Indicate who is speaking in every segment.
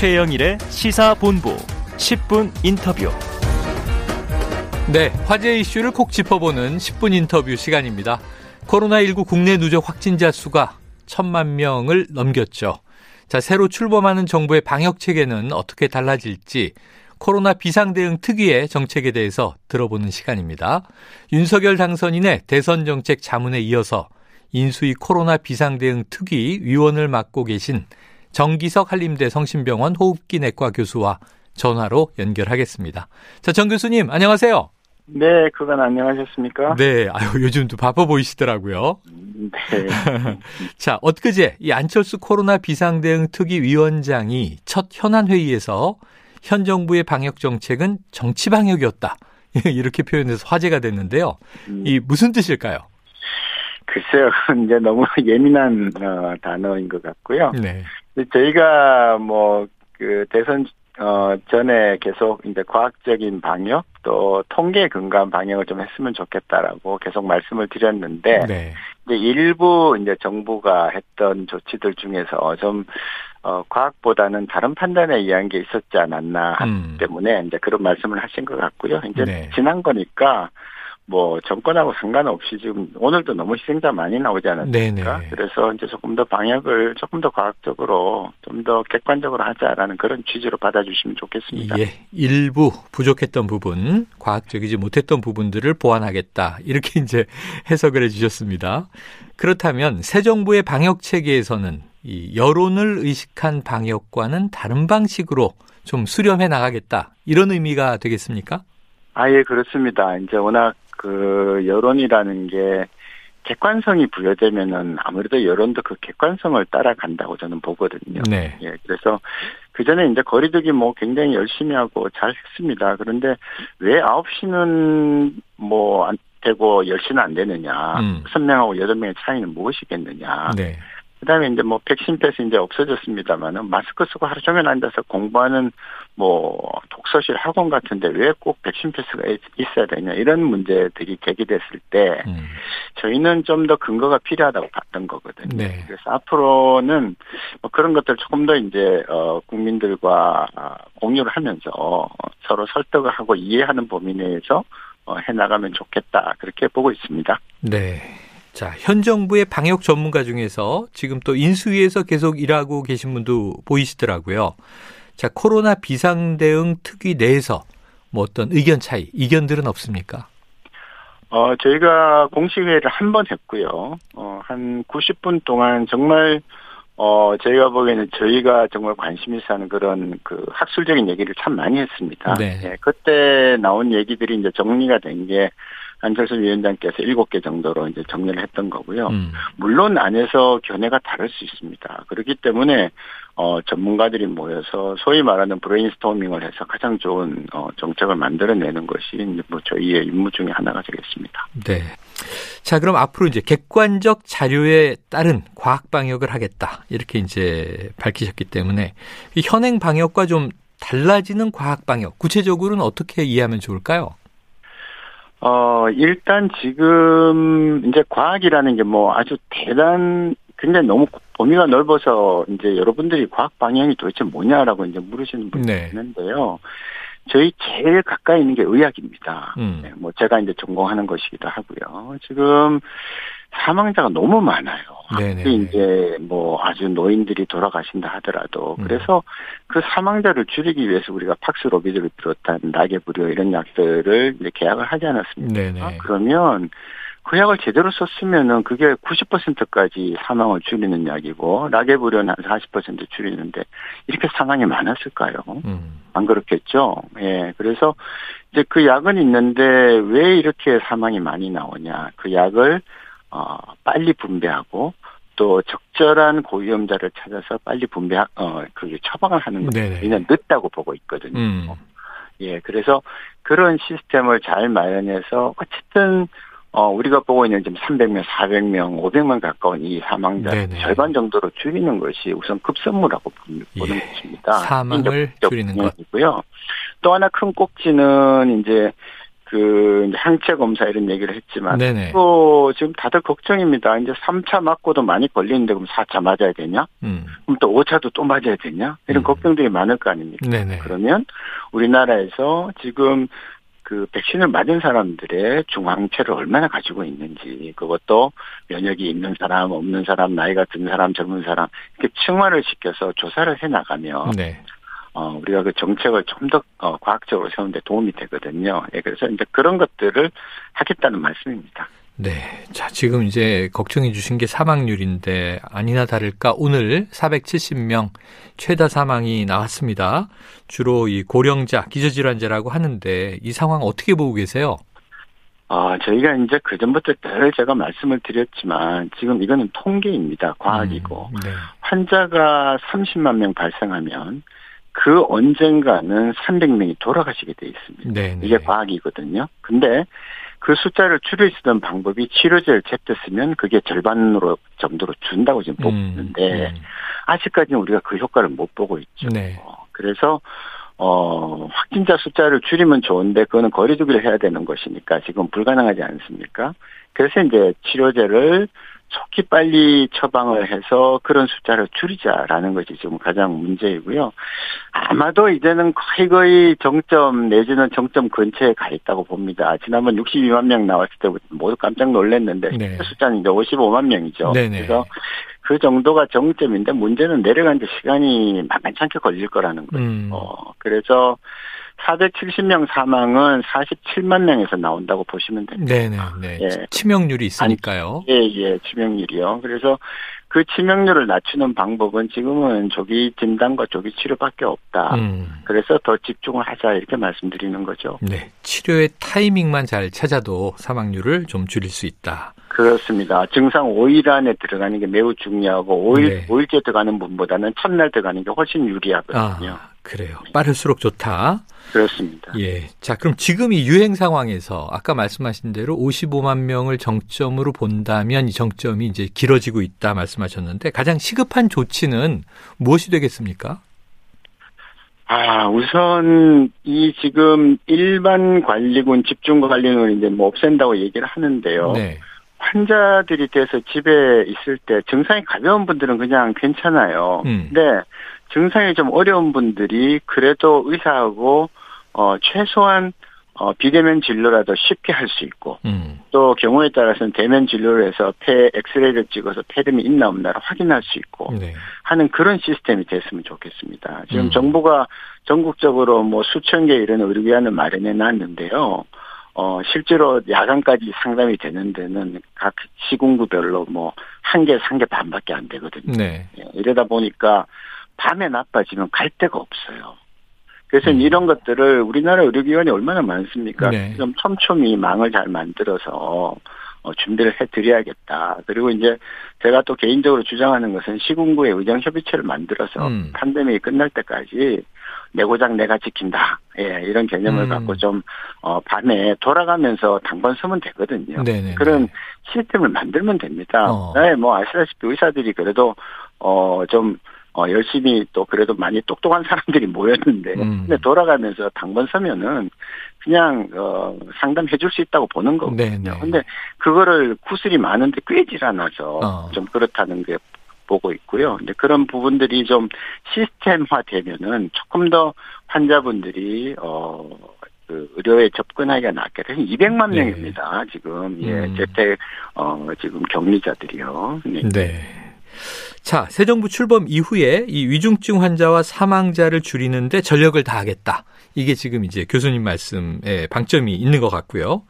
Speaker 1: 최영일의 시사본부 10분 인터뷰.
Speaker 2: 네, 화제 이슈를 콕 짚어보는 10분 인터뷰 시간입니다. 코로나19 국내 누적 확진자 수가 천만 명을 넘겼죠. 자, 새로 출범하는 정부의 방역 체계는 어떻게 달라질지 코로나 비상대응 특위의 정책에 대해서 들어보는 시간입니다. 윤석열 당선인의 대선 정책 자문에 이어서 인수위 코로나 비상대응 특위 위원을 맡고 계신 정기석 한림대 성심병원 호흡기 내과 교수와 전화로 연결하겠습니다. 자, 정 교수님, 안녕하세요.
Speaker 3: 네, 그건 안녕하셨습니까?
Speaker 2: 네, 아유, 요즘도 바빠 보이시더라고요.
Speaker 3: 네.
Speaker 2: 자, 엊그제 이 안철수 코로나 비상대응 특위 위원장이 첫 현안 회의에서 현 정부의 방역 정책은 정치 방역이었다. 이렇게 표현해서 화제가 됐는데요. 이 무슨 뜻일까요?
Speaker 3: 글쎄요, 이제 너무 예민한 어, 단어인 것 같고요.
Speaker 2: 네.
Speaker 3: 저희가 뭐 그 대선 어 전에 계속 이제 과학적인 방역 또 통계 근거한 방역을 좀 했으면 좋겠다라고 계속 말씀을 드렸는데
Speaker 2: 네.
Speaker 3: 이제 일부 이제 정부가 했던 조치들 중에서 좀 어, 과학보다는 다른 판단에 의한 게 있었지 않았나
Speaker 2: 음.
Speaker 3: 때문에 이제 그런 말씀을 하신 것 같고요. 이제
Speaker 2: 네.
Speaker 3: 지난 거니까 뭐 정권하고 상관없이 지금 오늘도 너무 희생자 많이 나오지 않았습니까?
Speaker 2: 네네.
Speaker 3: 그래서 이제 조금 더 방역을 조금 더 과학적으로 좀 더 객관적으로 하자라는 그런 취지로 받아주시면 좋겠습니다.
Speaker 2: 예, 일부 부족했던 부분, 과학적이지 못했던 부분들을 보완하겠다. 이렇게 이제 해석을 해주셨습니다. 그렇다면 새 정부의 방역 체계에서는 이 여론을 의식한 방역과는 다른 방식으로 좀 수렴해 나가겠다. 이런 의미가 되겠습니까?
Speaker 3: 아예 그렇습니다. 이제 워낙 그 여론이라는 게 객관성이 부여되면은 아무래도 여론도 그 객관성을 따라간다고 저는 보거든요.
Speaker 2: 네.
Speaker 3: 예, 그래서 그 전에 이제 거리두기 뭐 굉장히 열심히 하고 잘 했습니다. 그런데 왜 9시는 뭐 안 되고 10시는 안 되느냐.
Speaker 2: 음.
Speaker 3: 6명하고 8명의 차이는 무엇이겠느냐.
Speaker 2: 네.
Speaker 3: 그다음에 이제 뭐 백신 패스 이제 없어졌습니다만은 마스크 쓰고 하루 종일 앉아서 공부하는 뭐 독서실 학원 같은데 왜 꼭 백신 패스가 있- 있어야 되냐 이런 문제들이 제기됐을 때
Speaker 2: 음.
Speaker 3: 저희는 좀 더 근거가 필요하다고 봤던 거거든요.
Speaker 2: 네.
Speaker 3: 그래서 앞으로는 뭐 그런 것들 조금 더 이제 어 국민들과 아, 공유를 하면서 어, 서로 설득을 하고 이해하는 범위 내에서 어, 해 나가면 좋겠다 그렇게 보고 있습니다.
Speaker 2: 네. 자, 현 정부의 방역 전문가 중에서 지금 또 인수위에서 계속 일하고 계신 분도 보이시더라고요. 자, 코로나 비상대응 특위 내에서 뭐 어떤 의견 차이, 이견들은 없습니까?
Speaker 3: 어, 저희가 공식회의를 한 번 했고요. 어, 한 90분 동안 정말, 어, 저희가 보기에는 저희가 정말 관심 있어 하는 그런 그 학술적인 얘기를 참 많이 했습니다.
Speaker 2: 네.
Speaker 3: 예, 그때 나온 얘기들이 이제 정리가 된 게 안철수 위원장께서 7개 정도로 이제 정리를 했던 거고요.
Speaker 2: 음.
Speaker 3: 물론 안에서 견해가 다를 수 있습니다. 그렇기 때문에 어 전문가들이 모여서 소위 말하는 브레인스토밍을 해서 가장 좋은 어 정책을 만들어내는 것이 이제 뭐 저희의 임무 중에 하나가 되겠습니다.
Speaker 2: 네. 자, 그럼 앞으로 이제 객관적 자료에 따른 과학 방역을 하겠다. 이렇게 이제 밝히셨기 때문에 이 현행 방역과 좀 달라지는 과학 방역, 구체적으로는 어떻게 이해하면 좋을까요?
Speaker 3: 어 일단 지금 이제 과학이라는 게 뭐 아주 대단 굉장히 너무 범위가 넓어서 이제 여러분들이 과학 방향이 도대체 뭐냐라고 이제 물으시는 분이
Speaker 2: 네.
Speaker 3: 있는데요. 저희 제일 가까이 있는 게 의학입니다.
Speaker 2: 음.
Speaker 3: 네, 뭐 제가 이제 전공하는 것이기도 하고요. 지금 사망자가 너무 많아요.
Speaker 2: 네네.
Speaker 3: 이제 뭐 아주 노인들이 돌아가신다 하더라도
Speaker 2: 음.
Speaker 3: 그래서 그 사망자를 줄이기 위해서 우리가 팍스 로비드를 비롯한 나게부려 이런 약들을 이제 계약을 하지 않았습니까?
Speaker 2: 네네.
Speaker 3: 그러면 그 약을 제대로 썼으면은 그게 90%까지 사망을 줄이는 약이고 한40% 줄이는데 이렇게 사망이 많았을까요?
Speaker 2: 음.
Speaker 3: 안 그렇겠죠. 예. 그래서 이제 그 약은 있는데 왜 이렇게 사망이 많이 나오냐? 그 약을 어 빨리 분배하고 또 적절한 고위험자를 찾아서 빨리 분배 어 그게 처방을 하는. 그냥 늦다고 보고 있거든요.
Speaker 2: 음.
Speaker 3: 예. 그래서 그런 시스템을 잘 마련해서 어쨌든 어, 우리가 보고 있는 지금 300명, 400명, 500명 가까운 이 사망자. 절반 정도로 줄이는 것이 우선 급선무라고 보는
Speaker 2: 예.
Speaker 3: 것입니다.
Speaker 2: 사망을 줄이는 것.
Speaker 3: 이고요. 또 하나 큰 꼭지는 이제 그 항체 검사 이런 얘기를 했지만
Speaker 2: 네네.
Speaker 3: 또 지금 다들 걱정입니다. 이제 3차 맞고도 많이 걸리는데 그럼 4차 맞아야 되냐?
Speaker 2: 음.
Speaker 3: 그럼 또 5차도 또 맞아야 되냐? 이런
Speaker 2: 음.
Speaker 3: 걱정들이 많을 거 아닙니까?
Speaker 2: 네네.
Speaker 3: 그러면 우리나라에서 지금 그 백신을 맞은 사람들의 중항체를 얼마나 가지고 있는지 그것도 면역이 있는 사람 없는 사람 나이가 든 사람 젊은 사람 이렇게 층화를 시켜서 조사를 해 나가면
Speaker 2: 네.
Speaker 3: 어 우리가 그 정책을 좀 더 어, 과학적으로 세우는데 도움이 되거든요. 예, 그래서 이제 그런 것들을 하겠다는 말씀입니다.
Speaker 2: 네. 자, 지금 이제 걱정해 주신 게 사망률인데 아니나 다를까 오늘 470명 최다 사망이 나왔습니다. 주로 이 고령자, 기저질환자라고 하는데 이 상황 어떻게 보고 계세요?
Speaker 3: 아, 저희가 이제 그 전부터 늘 제가 말씀을 드렸지만 지금 이거는 통계입니다. 과학이고.
Speaker 2: 음, 네.
Speaker 3: 환자가 30만 명 발생하면 그 언젠가는 300명이 돌아가시게 돼 있습니다.
Speaker 2: 네, 네.
Speaker 3: 이게 과학이거든요. 근데 그 숫자를 줄일 수 있는 방법이 치료제를 제때 쓰면 그게 절반으로 정도로 준다고 지금 보고 있는데
Speaker 2: 음,
Speaker 3: 아직까지는 우리가 그 효과를 못 보고 있죠.
Speaker 2: 네.
Speaker 3: 어, 그래서 어 확진자 숫자를 줄이면 좋은데 그거는 거리두기를 해야 되는 것이니까 지금 불가능하지 않습니까? 그래서 이제 치료제를 속히 빨리 처방을 해서 그런 숫자를 줄이자라는 것이 지금 가장 문제이고요. 아마도 이제는 거의 거의 정점 내지는 정점 근처에 가 있다고 봅니다. 지난번 62만 명 나왔을 때부터 모두 깜짝 놀랐는데
Speaker 2: 네.
Speaker 3: 그 숫자는 이제 55만 명이죠.
Speaker 2: 네네.
Speaker 3: 그래서 그 정도가 정점인데 문제는 내려가는데 시간이 만만치 않게 걸릴 거라는 거예요.
Speaker 2: 음.
Speaker 3: 어, 그래서 470명 사망은 47만 명에서 나온다고 보시면 됩니다.
Speaker 2: 네, 네, 네.
Speaker 3: 예.
Speaker 2: 치명률이 있으니까요.
Speaker 3: 예, 예, 치명률이요. 그래서 그 치명률을 낮추는 방법은 지금은 조기 진단과 조기 치료밖에 없다.
Speaker 2: 음.
Speaker 3: 그래서 더 집중을 하자 이렇게 말씀드리는 거죠.
Speaker 2: 네. 치료의 타이밍만 잘 찾아도 사망률을 좀 줄일 수 있다.
Speaker 3: 그렇습니다. 증상 5일 안에 들어가는 게 매우 중요하고 5일
Speaker 2: 네.
Speaker 3: 5일째 들어가는 분보다는 첫날 들어가는 게 훨씬 유리하거든요.
Speaker 2: 아, 그래요. 빠를수록 좋다.
Speaker 3: 그렇습니다.
Speaker 2: 예. 자, 그럼 지금 이 유행 상황에서 아까 말씀하신 대로 55만 명을 정점으로 본다면 이 정점이 이제 길어지고 있다 말씀하셨는데 가장 시급한 조치는 무엇이 되겠습니까?
Speaker 3: 아, 우선 이 지금 일반 관리군 집중 관리는 이제 뭐 없앤다고 얘기를 하는데요.
Speaker 2: 네.
Speaker 3: 환자들이 돼서 집에 있을 때 증상이 가벼운 분들은 그냥 괜찮아요.
Speaker 2: 음.
Speaker 3: 근데 증상이 좀 어려운 분들이 그래도 의사하고 어 최소한 어 비대면 진료라도 쉽게 할 수 있고
Speaker 2: 음.
Speaker 3: 또 경우에 따라서는 대면 진료를 해서 폐 엑스레이를 찍어서 폐렴이 있나 없나를 확인할 수 있고
Speaker 2: 네.
Speaker 3: 하는 그런 시스템이 됐으면 좋겠습니다. 지금
Speaker 2: 음.
Speaker 3: 정부가 전국적으로 뭐 수천 개 이런 의료기관을 마련해 놨는데요. 어, 실제로 야간까지 상담이 되는 데는 각 시군구별로 뭐 한 개, 한 개 반밖에 안 되거든요.
Speaker 2: 네.
Speaker 3: 예, 이러다 보니까 밤에 나빠지면 갈 데가 없어요. 그래서
Speaker 2: 음.
Speaker 3: 이런 것들을 우리나라 의료기관이 얼마나 많습니까?
Speaker 2: 네.
Speaker 3: 좀 촘촘히 망을 잘 만들어서 어, 준비를 해드려야겠다. 그리고 이제 제가 또 개인적으로 주장하는 것은 시군구에 의정협의체를 만들어서
Speaker 2: 음.
Speaker 3: 팬데믹이 끝날 때까지 내 고장 내가 지킨다. 예, 이런 개념을
Speaker 2: 음.
Speaker 3: 갖고 좀, 어, 밤에 돌아가면서 당번 서면 되거든요.
Speaker 2: 네네.
Speaker 3: 그런 시스템을 만들면 됩니다.
Speaker 2: 어.
Speaker 3: 네, 뭐 아시다시피 의사들이 그래도 어 좀 어, 열심히 또 그래도 많이 똑똑한 사람들이 모였는데
Speaker 2: 음.
Speaker 3: 근데 돌아가면서 당번 서면은 그냥 어 상담해 줄 수 있다고 보는 거거든요.
Speaker 2: 네네.
Speaker 3: 근데 그거를 구슬이 많은데 꿰질 않아서
Speaker 2: 어.
Speaker 3: 좀 그렇다는 게 보고 있고요. 근데 그런 부분들이 좀 시스템화 되면은 조금 더 환자분들이 어, 그 의료에 접근하기가 낫게 돼서 200만
Speaker 2: 네.
Speaker 3: 명입니다. 지금 예,
Speaker 2: 음.
Speaker 3: 재택 어 지금 격리자들이요. 네.
Speaker 2: 네. 자, 새 정부 출범 이후에 이 위중증 환자와 사망자를 줄이는데 전력을 다하겠다. 이게 지금 이제 교수님 말씀에 방점이 있는 것 같고요.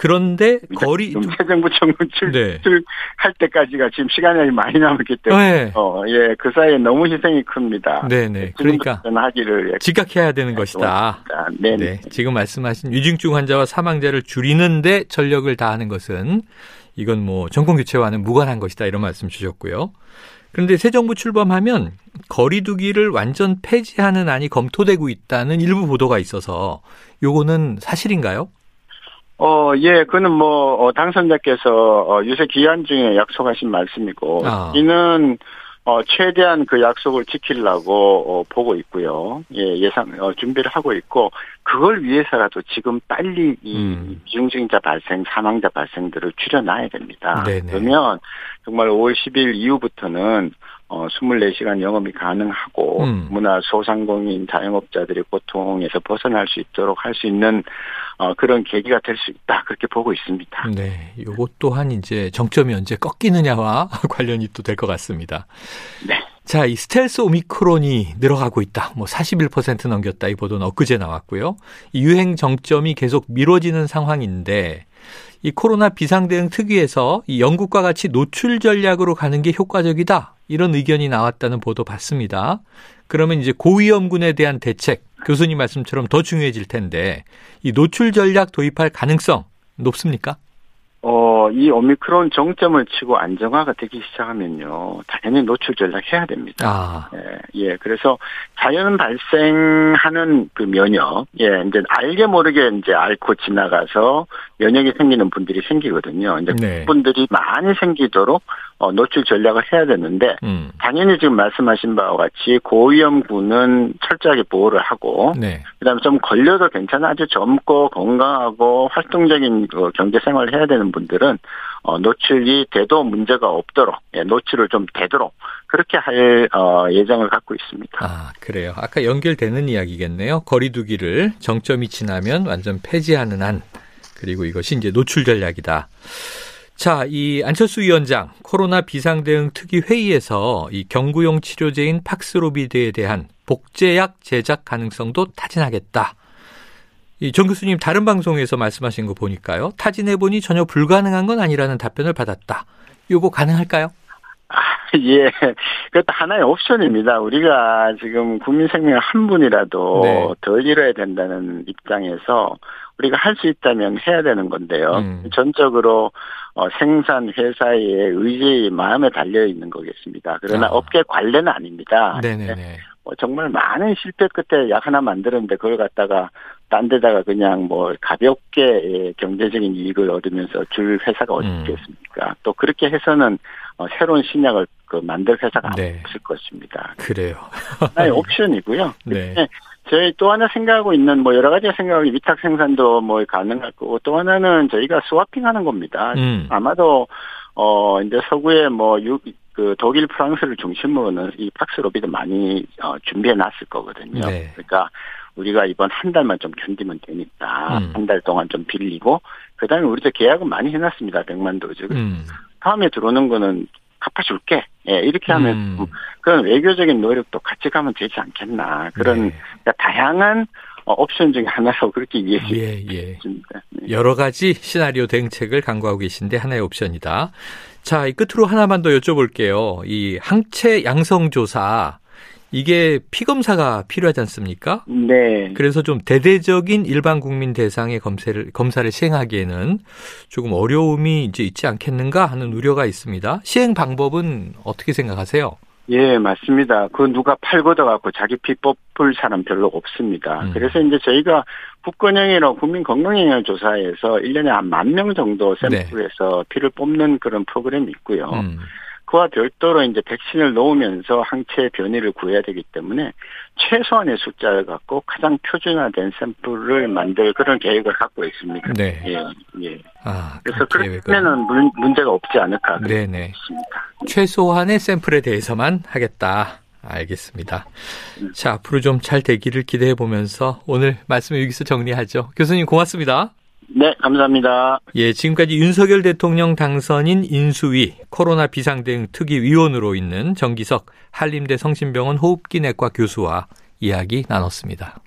Speaker 2: 그런데 거리
Speaker 3: 지금 새 정부 청문 출,
Speaker 2: 네.
Speaker 3: 출할 때까지가 지금 시간이 많이 남았기 때문에
Speaker 2: 네.
Speaker 3: 어, 예, 그 사이에 너무 희생이 큽니다.
Speaker 2: 네 네. 그러니까
Speaker 3: 하기를 예,
Speaker 2: 지각해야 되는 것이다.
Speaker 3: 네,
Speaker 2: 네. 지금 말씀하신 위중증 환자와 사망자를 줄이는데 전력을 다하는 것은 이건 뭐 정권 교체와는 무관한 것이다. 이런 말씀 주셨고요. 그런데 새 정부 출범하면 거리두기를 완전 폐지하는 안이 검토되고 있다는 일부 보도가 있어서 요거는 사실인가요?
Speaker 3: 어, 예, 그는 뭐, 어, 당선자께서, 어, 유세 기한 중에 약속하신 말씀이고,
Speaker 2: 아.
Speaker 3: 이는, 어, 최대한 그 약속을 지키려고 어, 보고 있고요. 예, 예상 어, 준비를 하고 있고 그걸 위해서라도 지금 빨리 이
Speaker 2: 음.
Speaker 3: 미중증자 발생, 사망자 발생들을 줄여놔야 됩니다.
Speaker 2: 네네.
Speaker 3: 그러면 정말 5월 10일 이후부터는 어, 24시간 영업이 가능하고
Speaker 2: 음.
Speaker 3: 문화 소상공인 자영업자들이 고통에서 벗어날 수 있도록 할 수 있는 어, 그런 계기가 될 수 있다 그렇게 보고 있습니다.
Speaker 2: 네, 요것 또한 이제 정점이 언제 꺾이느냐와 관련이 또 될 것 같습니다.
Speaker 3: 네.
Speaker 2: 자, 이 스텔스 오미크론이 늘어가고 있다. 뭐 41% 넘겼다. 이 보도는 엊그제 나왔고요. 이 유행 정점이 계속 미뤄지는 상황인데 이 코로나 비상대응 특위에서 이 영국과 같이 노출 전략으로 가는 게 효과적이다. 이런 의견이 나왔다는 보도 봤습니다. 그러면 이제 고위험군에 대한 대책, 교수님 말씀처럼 더 중요해질 텐데 이 노출 전략 도입할 가능성 높습니까?
Speaker 3: 어, 이 오미크론 정점을 치고 안정화가 되기 시작하면요, 당연히 노출 전략 해야 됩니다.
Speaker 2: 아,
Speaker 3: 예, 예, 그래서 자연 발생하는 그 면역, 예, 이제 알게 모르게 이제 앓고 지나가서 면역이 생기는 분들이 생기거든요. 이제
Speaker 2: 네.
Speaker 3: 그분들이 많이 생기도록 어, 노출 전략을 해야 되는데,
Speaker 2: 음,
Speaker 3: 당연히 지금 말씀하신 바와 같이 고위험군은 철저하게 보호를 하고,
Speaker 2: 네,
Speaker 3: 그 다음에 좀 걸려도 괜찮아 아주 젊고 건강하고 활동적인 그 경제 생활을 해야 되는 분들은 어, 노출이 돼도 문제가 없도록 예, 노출을 좀 되도록 그렇게 할 어, 예정을 갖고 있습니다.
Speaker 2: 아, 그래요. 아까 연결되는 이야기겠네요. 거리두기를 정점이 지나면 완전 폐지하는 한, 그리고 이것이 이제 노출 전략이다. 자, 이 안철수 위원장 코로나 비상대응 특위 회의에서 이 경구용 치료제인 팍스로비드에 대한 복제약 제작 가능성도 타진하겠다. 이정 교수님 다른 방송에서 말씀하신 거 보니까요. 타진해 보니 전혀 불가능한 건 아니라는 답변을 받았다. 요거 가능할까요?
Speaker 3: 아, 예, 그것도 하나의 옵션입니다. 우리가 지금 국민 생명 한 분이라도
Speaker 2: 네.
Speaker 3: 덜 잃어야 된다는 입장에서 우리가 할 수 있다면 해야 되는 건데요.
Speaker 2: 음.
Speaker 3: 전적으로 어, 생산 회사의 의지 마음에 달려 있는 거겠습니다. 그러나
Speaker 2: 아.
Speaker 3: 업계 관례는 아닙니다.
Speaker 2: 네네네.
Speaker 3: 뭐 정말 많은 실패 끝에 약 하나 만들었는데 그걸 갖다가 딴 데다가 그냥 뭐 가볍게 예, 경제적인 이익을 얻으면서 줄 회사가 어디
Speaker 2: 음.
Speaker 3: 있겠습니까? 또 그렇게 해서는 어, 새로운 신약을 그 만들 회사가
Speaker 2: 네.
Speaker 3: 없을 것입니다.
Speaker 2: 그래요.
Speaker 3: 하나의 옵션이고요.
Speaker 2: 네.
Speaker 3: 네. 저희 또 하나 생각하고 있는 뭐 여러 가지가 생각하고 위탁 생산도 뭐 가능할 거고 또 하나는 저희가 스와핑 하는 겁니다.
Speaker 2: 음.
Speaker 3: 아마도 어 이제 서구에 뭐 유, 그 독일 프랑스를 중심으로는 이 팍스로비드 많이 어, 준비해 놨을 거거든요.
Speaker 2: 네.
Speaker 3: 그러니까 우리가 이번 한 달만 좀 견디면 되니까
Speaker 2: 음.
Speaker 3: 한달 동안 좀 빌리고 그다음에 우리도 계약은 많이 해놨습니다. 100만 도즈.
Speaker 2: 음.
Speaker 3: 다음에 들어오는 거는 갚아줄게. 예, 이렇게 하면
Speaker 2: 음.
Speaker 3: 좀 그런 외교적인 노력도 같이 가면 되지 않겠나. 그런
Speaker 2: 네.
Speaker 3: 그러니까 다양한 어, 옵션 중에 하나로 그렇게 이해해
Speaker 2: 예, 예.
Speaker 3: 주십니다. 네.
Speaker 2: 여러 가지 시나리오 대응책을 강구하고 계신데 하나의 옵션이다. 자, 이 끝으로 하나만 더 여쭤볼게요. 이 항체 양성 조사 이게 피검사가 필요하지 않습니까?
Speaker 3: 네.
Speaker 2: 그래서 좀 대대적인 일반 국민 대상의 검사를 검사를 시행하기에는 조금 어려움이 이제 있지 않겠는가 하는 우려가 있습니다. 시행 방법은 어떻게 생각하세요?
Speaker 3: 예, 맞습니다. 그 누가 팔 걷어갖고 자기 피 뽑을 사람 별로 없습니다.
Speaker 2: 음.
Speaker 3: 그래서 이제 저희가 국건영이랑 국민 건강영향 조사에서 1년에 한 만 명 정도 샘플에서 피를 뽑는 그런 프로그램이 있고요.
Speaker 2: 음.
Speaker 3: 그와 별도로 이제 백신을 놓으면서 항체 변이를 구해야 되기 때문에 최소한의 숫자를 갖고 가장 표준화된 샘플을 만들 그런 계획을 갖고 있습니다.
Speaker 2: 네.
Speaker 3: 예, 예.
Speaker 2: 아,
Speaker 3: 그래서
Speaker 2: 그 계획은
Speaker 3: 그렇게면은 문- 문제가 없지 않을까. 그렇게
Speaker 2: 네네.
Speaker 3: 있습니다.
Speaker 2: 최소한의 샘플에 대해서만 하겠다. 알겠습니다. 자, 앞으로 좀 잘 되기를 기대해 보면서 오늘 말씀 여기서 정리하죠. 교수님 고맙습니다.
Speaker 3: 네, 감사합니다.
Speaker 2: 예, 지금까지 윤석열 대통령 당선인 인수위 코로나 비상대응 특위 위원으로 있는 정기석 한림대 성심병원 호흡기내과 교수와 이야기 나눴습니다.